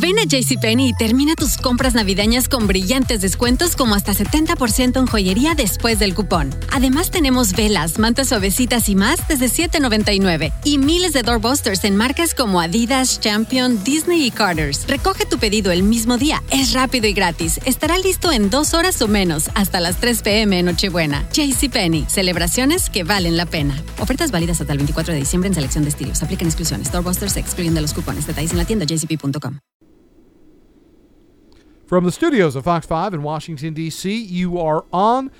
Ven a JCPenney y termina tus compras navideñas con brillantes descuentos como hasta 70% en joyería después del cupón. Además tenemos velas, mantas suavecitas y más desde $7.99 y miles de doorbusters en marcas como Adidas, Champion, Disney y Carter's. Recoge tu pedido el mismo día, es rápido y gratis. Estará listo en dos horas o menos, hasta las 3 p.m. en Nochebuena. JCPenney, celebraciones que valen la pena. Ofertas válidas hasta el 24 de diciembre en selección de estilos. Aplican exclusiones. Doorbusters excluyendo los cupones. Detalles en la tienda jcp.com. From the studios of Fox 5 in Washington, D.C., you are on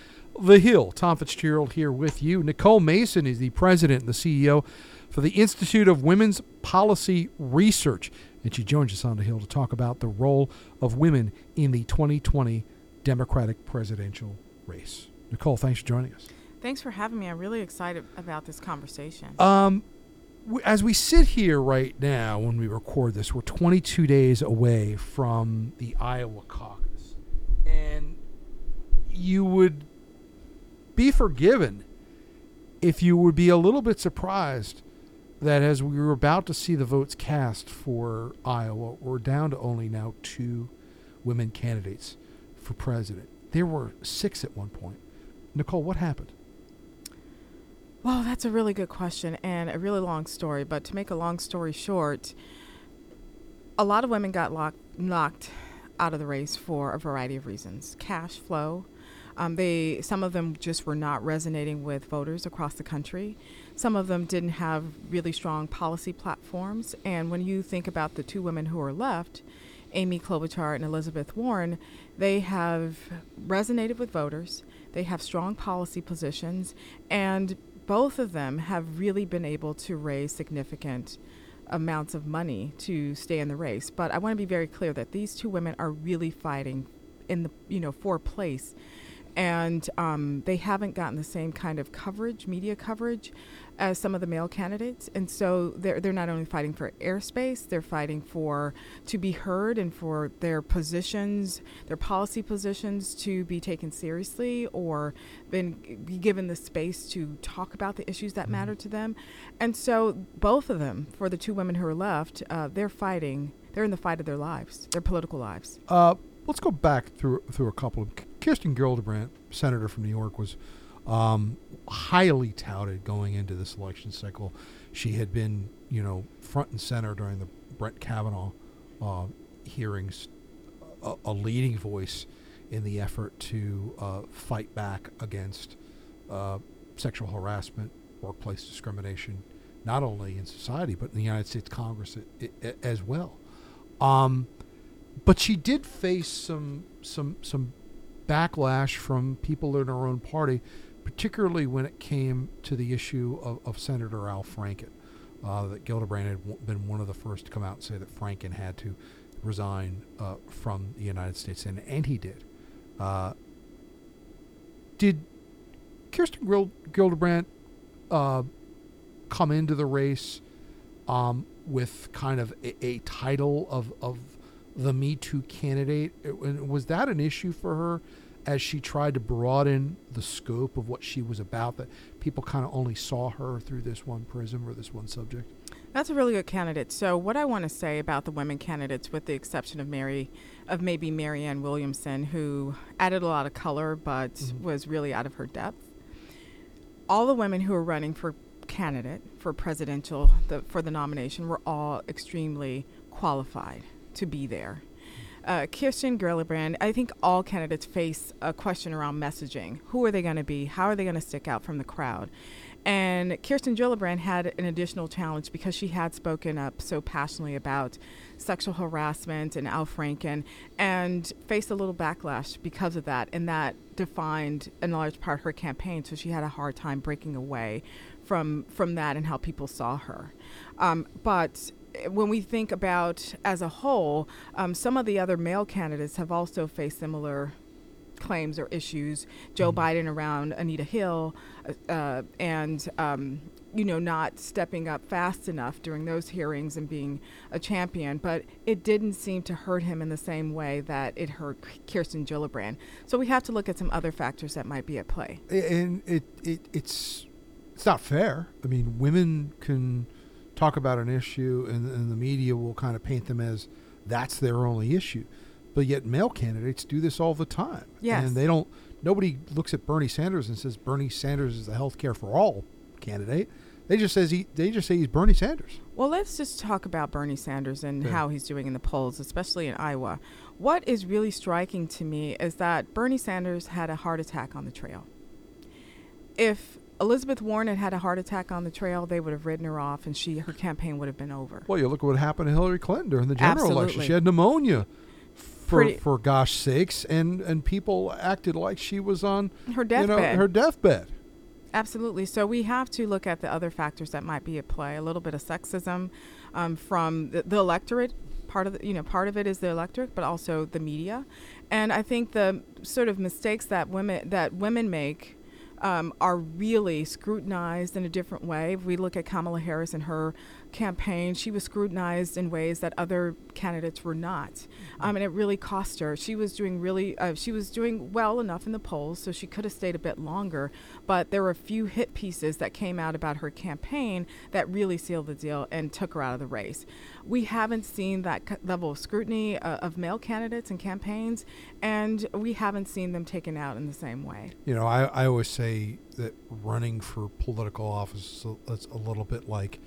the Hill. Tom Fitzgerald here with you. Nicole Mason is the president and the CEO for the Institute of Women's Policy Research. And she joins us on the Hill to talk about the role of women in the 2020 Democratic presidential race. Nicole, thanks for joining us. Thanks for having me. I'm really excited about this conversation. Um, as we sit here right now, when we record this, we're 22 days away from the Iowa caucus, and you would be forgiven if you would be a little bit surprised that as we were about to see the votes cast for Iowa, we're down to only now two women candidates for president. There were six at one point. Nicole, what happened? Well, that's a really good question and a really long story. But to make a long story short, a lot of women got locked, knocked out of the race for a variety of reasons. Cash flow. Um, they some of them just were not resonating with voters across the country. Some of them didn't have really strong policy platforms. And when you think about the two women who are left, Amy Klobuchar and Elizabeth Warren, they have resonated with voters. They have strong policy positions, and both of them have really been able to raise significant amounts of money to stay in the race. But I want to be very clear that these two women are really fighting in the you know for place, and um, they haven't gotten the same kind of coverage, media coverage, as some of the male candidates. And so they're they're not only fighting for airspace, they're fighting for to be heard and for their positions, their policy positions to be taken seriously or been be given the space to talk about the issues that matter to them. And so both of them, for the two women who are left, uh, they're fighting. They're in the fight of their lives, their political lives. Uh, let's go back through through a couple of Kirsten Gillibrand, senator from New York, was um, highly touted going into this election cycle. She had been, you know, front and center during the Brett Kavanaugh uh, hearings, a, a, leading voice in the effort to uh, fight back against uh, sexual harassment, workplace discrimination, not only in society but in the United States Congress it, it, as well. Um, but she did face some some some backlash from people in her own party, particularly when it came to the issue of, of Senator Al Franken. Uh, that Gillibrand had been one of the first to come out and say that Franken had to resign uh, from the United States, and, and he did. Uh, did Kirsten Gil- Gillibrand uh, come into the race um, with kind of a, a title of, of the Me Too candidate. Was that an issue for her as she tried to broaden the scope of what she was about? That people kind of only saw her through this one prism or this one subject? That's a really good candidate. So, what I want to say about the women candidates, with the exception of Mary, of maybe Marianne Williamson, who added a lot of color but mm-hmm. was really out of her depth, all the women who are running for candidate for presidential the, for the nomination were all extremely qualified to be there. Uh, Kirsten Gillibrand, I think all candidates face a question around messaging. Who are they going to be? How are they going to stick out from the crowd? And Kirsten Gillibrand had an additional challenge because she had spoken up so passionately about sexual harassment and Al Franken and faced a little backlash because of that. And that defined in large part her campaign. So she had a hard time breaking away from, from that and how people saw her. Um, but when we think about as a whole, um, some of the other male candidates have also faced similar claims or issues. Joe mm-hmm. Biden around Anita Hill, uh, uh, and um, you know not stepping up fast enough during those hearings and being a champion. But it didn't seem to hurt him in the same way that it hurt Kirsten Gillibrand. So we have to look at some other factors that might be at play. And it, it it's it's not fair. I mean, women can talk about an issue and, and the media will kind of paint them as that's their only issue. But yet, male candidates do this all the time. Yes. And they don't, nobody looks at Bernie Sanders and says Bernie Sanders is the health care for all candidate. They just says he, they just say he's Bernie Sanders. Well, let's just talk about Bernie Sanders and Yeah. how he's doing in the polls, especially in Iowa. What is really striking to me is that Bernie Sanders had a heart attack on the trail. If Elizabeth Warren had had a heart attack on the trail, they would have ridden her off, and she her campaign would have been over. Well, you look at what happened to Hillary Clinton during the general election. She had pneumonia. For, Pretty- for gosh sakes, and, and people acted like she was on Her you know, deathbed. her deathbed. Absolutely. So we have to look at the other factors that might be at play. A little bit of sexism um, from the, the electorate. Part of the, you know part of it is the electorate, but also the media, and I think the sort of mistakes that women that women make um, are really scrutinized in a different way. If we look at Kamala Harris and her campaign, she was scrutinized in ways that other candidates were not, um, and it really cost her. She was doing really, uh, she was doing well enough in the polls, so she could have stayed a bit longer. But there were a few hit pieces that came out about her campaign that really sealed the deal and took her out of the race. We haven't seen that c- level of scrutiny uh, of male candidates and campaigns, and we haven't seen them taken out in the same way. You know, I, I always say that running for political office is a, a little bit like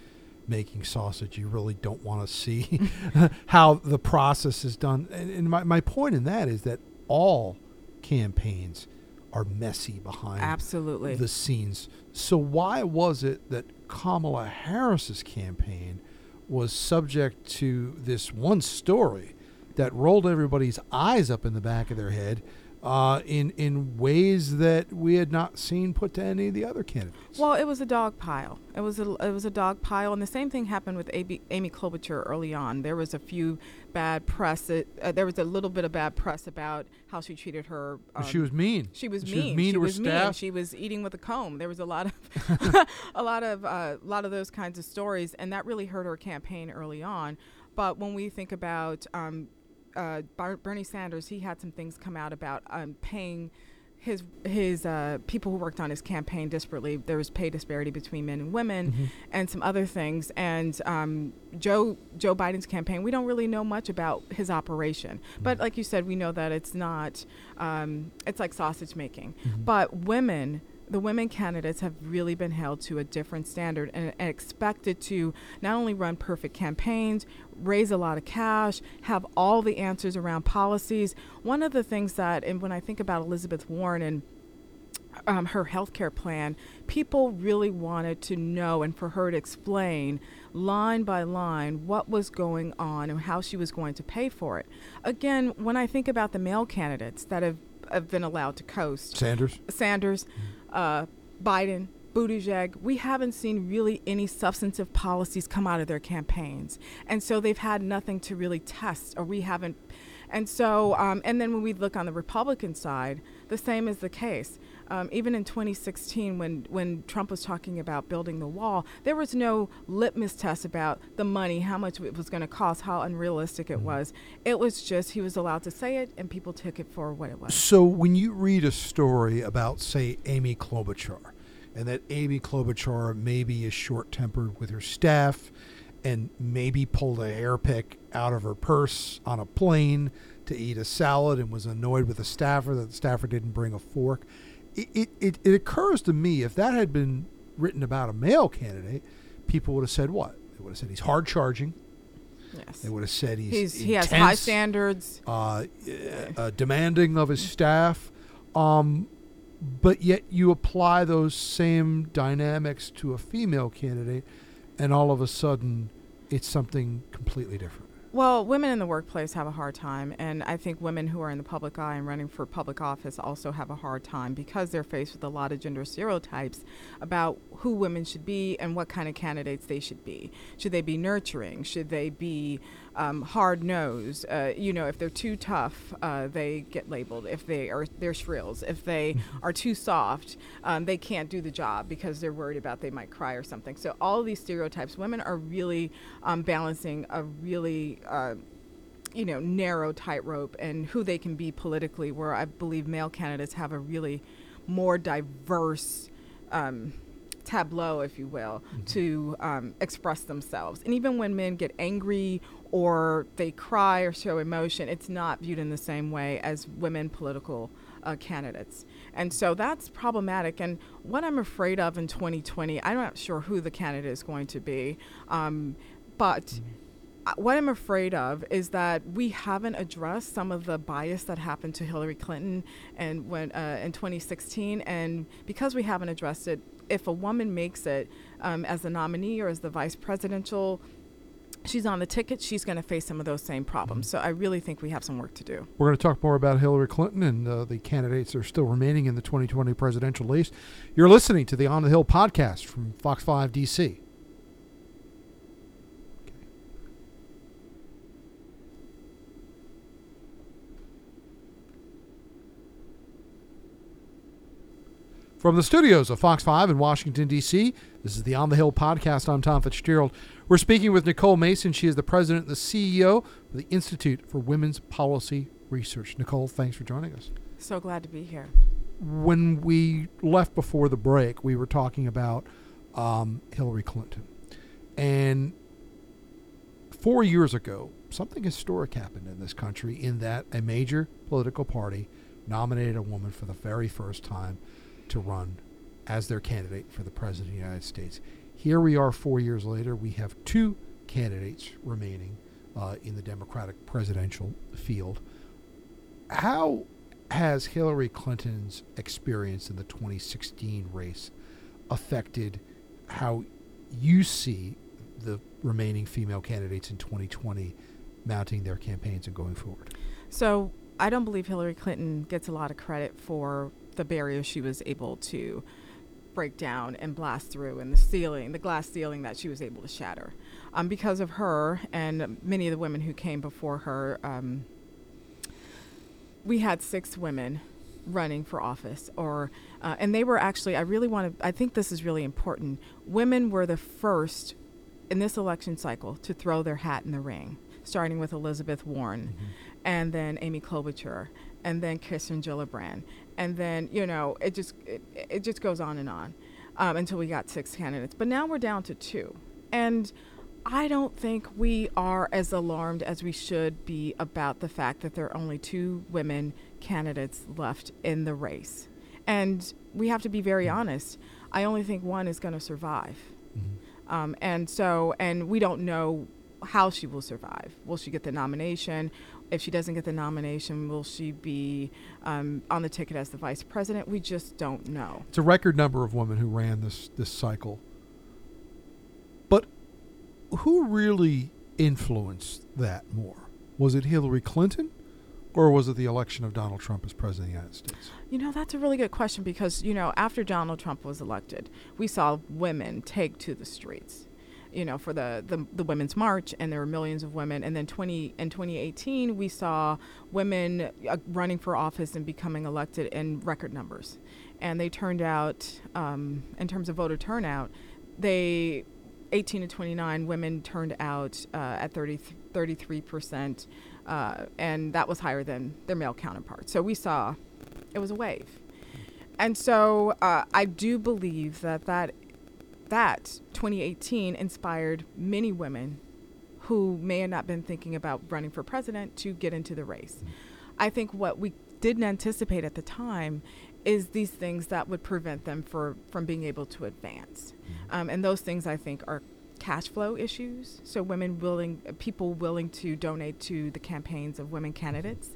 making sausage. You really don't want to see how the process is done. And, and my, my point in that is that all campaigns are messy behind Absolutely. the scenes. So why was it that Kamala Harris's campaign was subject to this one story that rolled everybody's eyes up in the back of their head uh, in in ways that we had not seen put to any of the other candidates? Well, it was a dog pile. It was a it was a dog pile, and the same thing happened with AB, Amy Klobuchar early on. There was a few bad press. Uh, there was a little bit of bad press about how she treated her. Um, she was mean. She was She mean. was mean she to her was mean. staff. She was eating with a comb. There was a lot of, a lot of, uh, lot of those kinds of stories, and that really hurt her campaign early on. But when we think about um, uh, Bar- Bernie Sanders, he had some things come out about um, paying his his uh, people who worked on his campaign disparately. There was pay disparity between men and women, Mm-hmm. and some other things. And um, Joe Joe Biden's campaign, we don't really know much about his operation. But like you said, we know that it's not. Um, it's like sausage making. But women. The women candidates have really been held to a different standard and, and expected to not only run perfect campaigns, raise a lot of cash, have all the answers around policies. One of the things that, and when I think about Elizabeth Warren and um, her health care plan, people really wanted to know and for her to explain line by line what was going on and how she was going to pay for it. Again, when I think about the male candidates that have, have been allowed to coast, Sanders. Sanders, uh, Biden, Buttigieg, we haven't seen really any substantive policies come out of their campaigns. And so they've had nothing to really test, or we haven't. And so, um, and then when we look on the Republican side, the same is the case. Um, even in 2016, when, when Trump was talking about building the wall, there was no litmus test about the money, how much it was going to cost, how unrealistic it was. It was just he was allowed to say it, and people took it for what it was. So when you read a story about, say, Amy Klobuchar, and that Amy Klobuchar maybe is short-tempered with her staff, and maybe pulled a hair pick out of her purse on a plane to eat a salad, and was annoyed with the staffer that the staffer didn't bring a fork. It, it, it, occurs to me if that had been written about a male candidate, people would have said what? They would have said he's hard charging. Yes. They would have said he's, He's, he has high standards. uh, uh, demanding of his staff, um, but yet you apply those same dynamics to a female candidate, and all of a sudden, it's something completely different. Well, women in the workplace have a hard time, and I think women who are in the public eye and running for public office also have a hard time because they're faced with a lot of gender stereotypes about who women should be and what kind of candidates they should be. Should they be nurturing? Should they be um, hard nosed? Uh, you know, if they're too tough, uh, they get labeled. If they are they're shrills. If they are too soft, um, they can't do the job because they're worried about they might cry or something. So all these stereotypes, women are really um, balancing a really uh, you know narrow tightrope and who they can be politically. Where I believe male candidates have a really more diverse. Um, tableau, if you will, to um, express themselves. And even when men get angry or they cry or show emotion, it's not viewed in the same way as women political uh, candidates. And so that's problematic. And what I'm afraid of in 2020, I'm not sure who the candidate is going to be, um, but. Mm-hmm. What I'm afraid of is that we haven't addressed some of the bias that happened to Hillary Clinton and when uh, in 2016, and because we haven't addressed it, if a woman makes it um, as the nominee or as the vice presidential she's on the ticket, she's going to face some of those same problems. So I really think we have some work to do. We're going to talk more about Hillary Clinton and uh, the candidates that are still remaining in the 2020 presidential race. You're listening to the On the Hill podcast from Fox 5 DC. From the studios of Fox 5 in Washington, D.C., this is the On the Hill podcast. I'm Tom Fitzgerald. We're speaking with Nicole Mason. She is the president and the CEO of the Institute for Women's Policy Research. Nicole, thanks for joining us. So glad to be here. When we left before the break, we were talking about um, Hillary Clinton. And four years ago, something historic happened in this country in that a major political party nominated a woman for the very first time to run as their candidate for the President of the United States. Here we are four years later. We have two candidates remaining uh, in the Democratic presidential field. How has Hillary Clinton's experience in the 2016 race affected how you see the remaining female candidates in 2020 mounting their campaigns and going forward? So, I don't believe Hillary Clinton gets a lot of credit for the barrier she was able to break down and blast through, and the ceiling, the glass ceiling that she was able to shatter. Um, because of her and many of the women who came before her, um, we had six women running for office, or uh, and they were actually. I really want to. I think this is really important. Women were the first in this election cycle to throw their hat in the ring, starting with Elizabeth Warren, mm-hmm. and then Amy Klobuchar, and then Kirsten Gillibrand, and then you know it just it, it just goes on and on um, until we got six candidates. But now we're down to two, and I don't think we are as alarmed as we should be about the fact that there are only two women candidates left in the race, and we have to be very mm-hmm. honest. I only think one is going to survive, mm-hmm. um, and so and we don't know how she will survive. Will she get the nomination? if she doesn't get the nomination, will she be um, on the ticket as the vice president? We just don't know. It's a record number of women who ran this this cycle. But who really influenced that more? Was it Hillary Clinton? Or was it the election of Donald Trump as president of the United States? You know, that's a really good question because, you know, after Donald Trump was elected, we saw women take to the streets you know, for the, the, the Women's March, and there were millions of women. And then 20 in 2018, we saw women uh, running for office and becoming elected in record numbers. And they turned out, um, in terms of voter turnout, they 18 to 29 women turned out uh, at 30, 33 percent, uh, and that was higher than their male counterparts. So we saw it was a wave. And so uh, I do believe that that that 2018 inspired many women who may have not been thinking about running for president to get into the race. I think what we didn't anticipate at the time is these things that would prevent them for, from being able to advance. Mm-hmm. Um, and those things I think are cash flow issues. So women willing, people willing to donate to the campaigns of women candidates.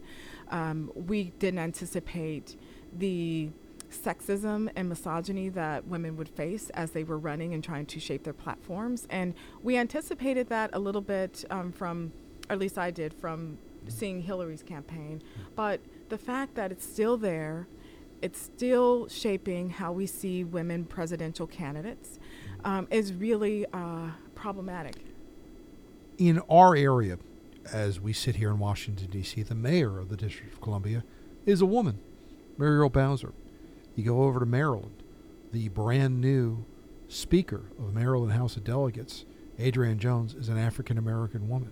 Um, we didn't anticipate the sexism and misogyny that women would face as they were running and trying to shape their platforms. And we anticipated that a little bit um, from, or at least I did, from seeing Hillary's campaign. But the fact that it's still there, it's still shaping how we see women presidential candidates, um, is really uh, problematic. In our area, as we sit here in Washington, D.C., the mayor of the District of Columbia is a woman, Muriel Bowser. You go over to Maryland, the brand new Speaker of Maryland House of Delegates, Adrienne Jones, is an African American woman.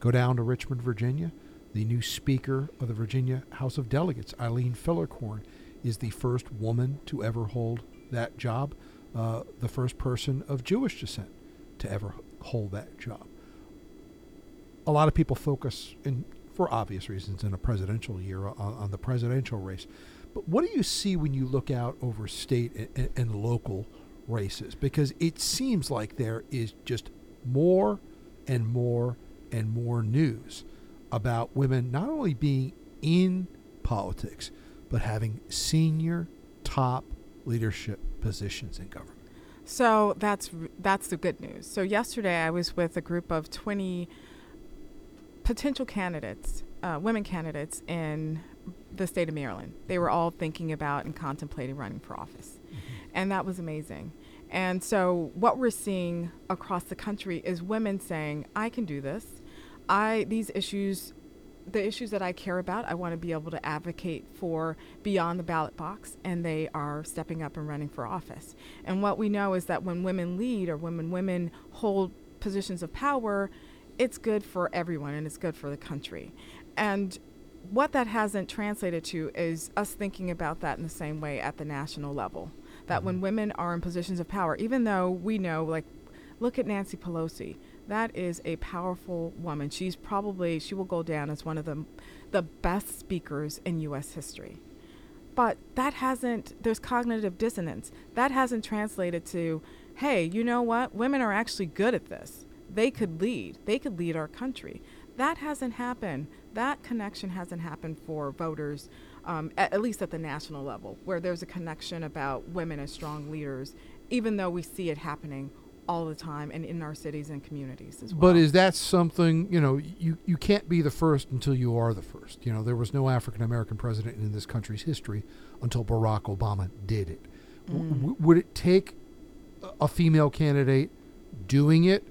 Go down to Richmond, Virginia. The new Speaker of the Virginia House of Delegates, Eileen Filler-Corn, is the first woman to ever hold that job, uh, the first person of Jewish descent to ever hold that job. a lot of people focus, in for obvious reasons, in a presidential year on, on the presidential race. But what do you see when you look out over state and, and local races? Because it seems like there is just more and more and more news about women not only being in politics, but having senior top leadership positions in government. So that's that's the good news. So yesterday I was with a group of 20 potential candidates, uh, women candidates in the state of Maryland. They were all thinking about and contemplating running for office, mm-hmm. and that was amazing. And so what we're seeing across the country is women saying, "I can do this. I these issues the issues that I care about, I want to be able to advocate for beyond the ballot box, and they are stepping up and running for office. And what we know is that when women lead or when women hold positions of power, it's good for everyone and it's good for the country. And what that hasn't translated to is us thinking about that in the same way at the national level. That mm-hmm. when women are in positions of power, even though we know, like, look at Nancy Pelosi that is a powerful woman. She's probably she will go down as one of the the best speakers in US history. But that hasn't there's cognitive dissonance. That hasn't translated to hey, you know what? Women are actually good at this. They could lead. They could lead our country. That hasn't happened. That connection hasn't happened for voters, um, at, at least at the national level, where there's a connection about women as strong leaders, even though we see it happening all the time and in our cities and communities as well. But is that something, you know, you, you can't be the first until you are the first. You know, there was no African American president in this country's history until Barack Obama did it. Mm. W- would it take a female candidate doing it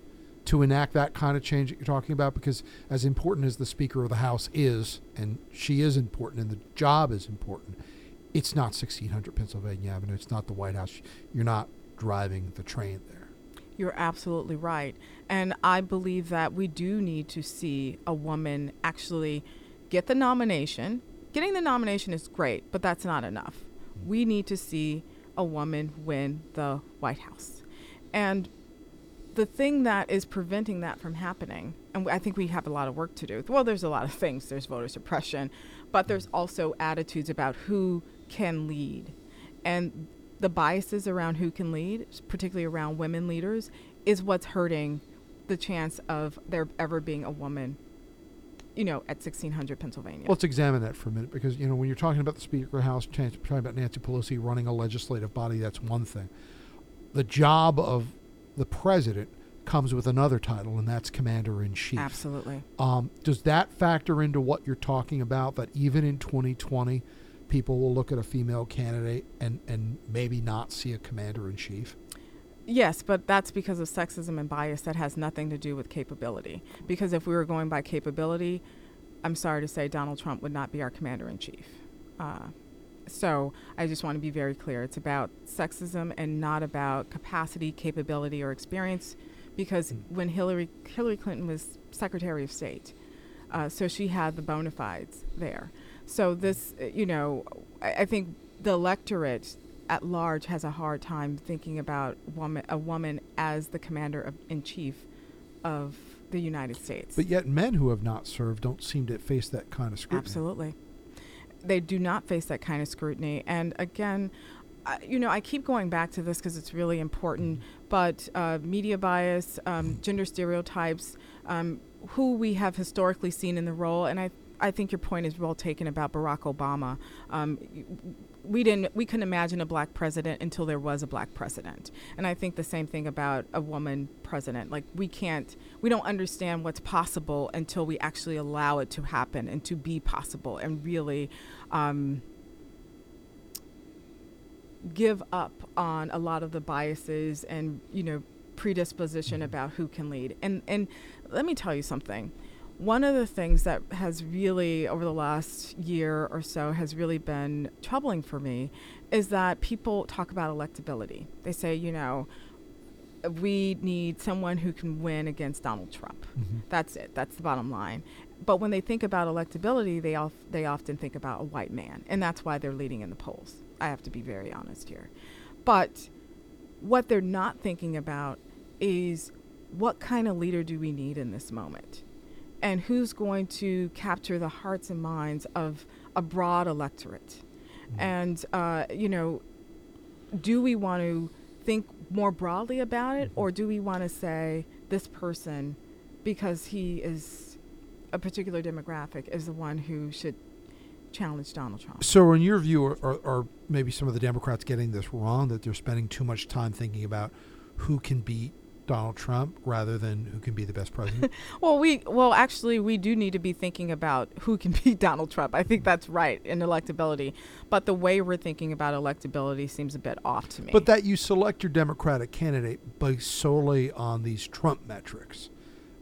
to enact that kind of change that you're talking about? Because as important as the Speaker of the House is, and she is important and the job is important, it's not 1600 Pennsylvania Avenue. It's not the White House. You're not driving the train there. You're absolutely right. And I believe that we do need to see a woman actually get the nomination. Getting the nomination is great, but that's not enough. Mm-hmm. We need to see a woman win the White House. And the thing that is preventing that from happening, and I think we have a lot of work to do. Well, there's a lot of things. There's voter suppression, but there's also attitudes about who can lead. And the biases around who can lead, particularly around women leaders, is what's hurting the chance of there ever being a woman you know, at 1600 Pennsylvania. Let's examine that for a minute because, you know, when you're talking about the Speaker House, talking about Nancy Pelosi running a legislative body, that's one thing. The job of the president comes with another title, and that's Commander in Chief. Absolutely. Um, does that factor into what you're talking about? That even in 2020, people will look at a female candidate and, and maybe not see a commander in chief? Yes, but that's because of sexism and bias that has nothing to do with capability. Because if we were going by capability, I'm sorry to say Donald Trump would not be our commander in chief. Uh, so I just want to be very clear. It's about sexism and not about capacity, capability, or experience. Because mm. when Hillary Hillary Clinton was Secretary of State, uh, so she had the bona fides there. So this, uh, you know, I, I think the electorate at large has a hard time thinking about woman, a woman as the commander of, in chief of the United States. But yet, men who have not served don't seem to face that kind of scrutiny. Absolutely, they do not face that kind of scrutiny. And again, uh, you know, I keep going back to this because it's really important. Mm-hmm. But uh, media bias, um, gender stereotypes, um, who we have historically seen in the role, and I I think your point is well taken about Barack Obama. Um, we didn't we couldn't imagine a black president until there was a black president. And i think the same thing about a woman president. Like we can't we don't understand what's possible until we actually allow it to happen and to be possible and really um, give up on a lot of the biases and you know predisposition mm-hmm. about who can lead. And and let me tell you something one of the things that has really, over the last year or so, has really been troubling for me is that people talk about electability. They say, you know, we need someone who can win against Donald Trump. Mm-hmm. That's it. That's the bottom line. But when they think about electability, they of, they often think about a white man, and that's why they're leading in the polls. I have to be very honest here. But what they're not thinking about is what kind of leader do we need in this moment? And who's going to capture the hearts and minds of a broad electorate. And, uh, you know, do we want to think more broadly about it, or do we want to say this person, because he is a particular demographic, is the one who should challenge Donald Trump? So, in your view, are, are, are maybe some of the Democrats getting this wrong that they're spending too much time thinking about who can beat Donald Trump rather than who can be the best president? well, we well actually we do need to be thinking about who can beat Donald Trump. I think that's right in electability, but the way we're thinking about electability seems a bit off to me. But that you select your Democratic candidate based solely on these Trump metrics,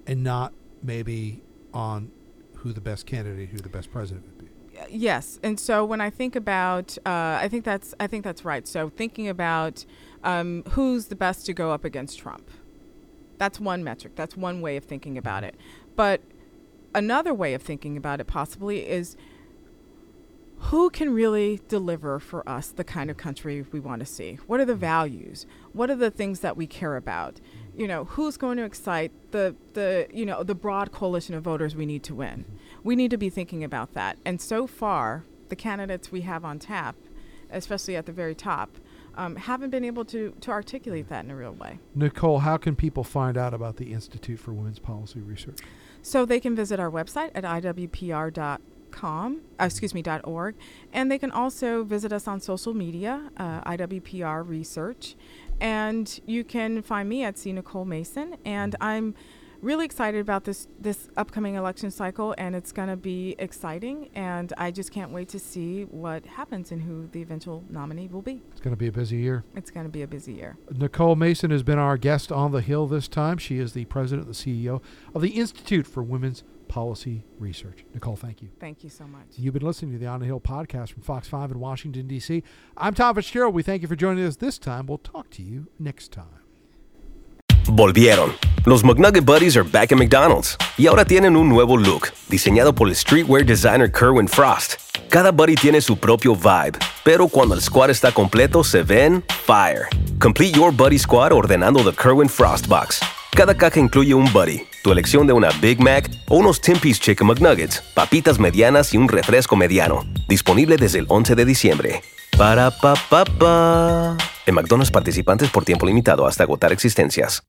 and not maybe on who the best candidate, who the best president would be. Yes, and so when I think about, uh, I think that's I think that's right. So thinking about um, who's the best to go up against Trump that's one metric. That's one way of thinking about it. But another way of thinking about it possibly is who can really deliver for us the kind of country we want to see? What are the values? What are the things that we care about? You know, who's going to excite the the you know the broad coalition of voters we need to win? We need to be thinking about that. And so far, the candidates we have on tap, especially at the very top, um, haven't been able to, to articulate that in a real way. Nicole, how can people find out about the Institute for Women's Policy Research? So they can visit our website at iwpr.com, uh, excuse me, .org, and they can also visit us on social media, uh, IWPR Research, and you can find me at C. Nicole Mason, and I'm really excited about this this upcoming election cycle, and it's going to be exciting. And I just can't wait to see what happens and who the eventual nominee will be. It's going to be a busy year. It's going to be a busy year. Nicole Mason has been our guest on the Hill this time. She is the president, the CEO of the Institute for Women's Policy Research. Nicole, thank you. Thank you so much. You've been listening to the On the Hill podcast from Fox 5 in Washington, D.C. I'm Tom Fitzgerald. We thank you for joining us this time. We'll talk to you next time. Volvieron. Los McNugget Buddies are back in McDonald's y ahora tienen un nuevo look, diseñado por el streetwear designer Kerwin Frost. Cada buddy tiene su propio vibe, pero cuando el squad está completo se ven fire. Complete your buddy squad ordenando the Kerwin Frost Box. Cada caja incluye un buddy, tu elección de una Big Mac o unos 10-piece Chicken McNuggets, papitas medianas y un refresco mediano. Disponible desde el 11 de diciembre. Para pa pa pa. En McDonald's participantes por tiempo limitado hasta agotar existencias.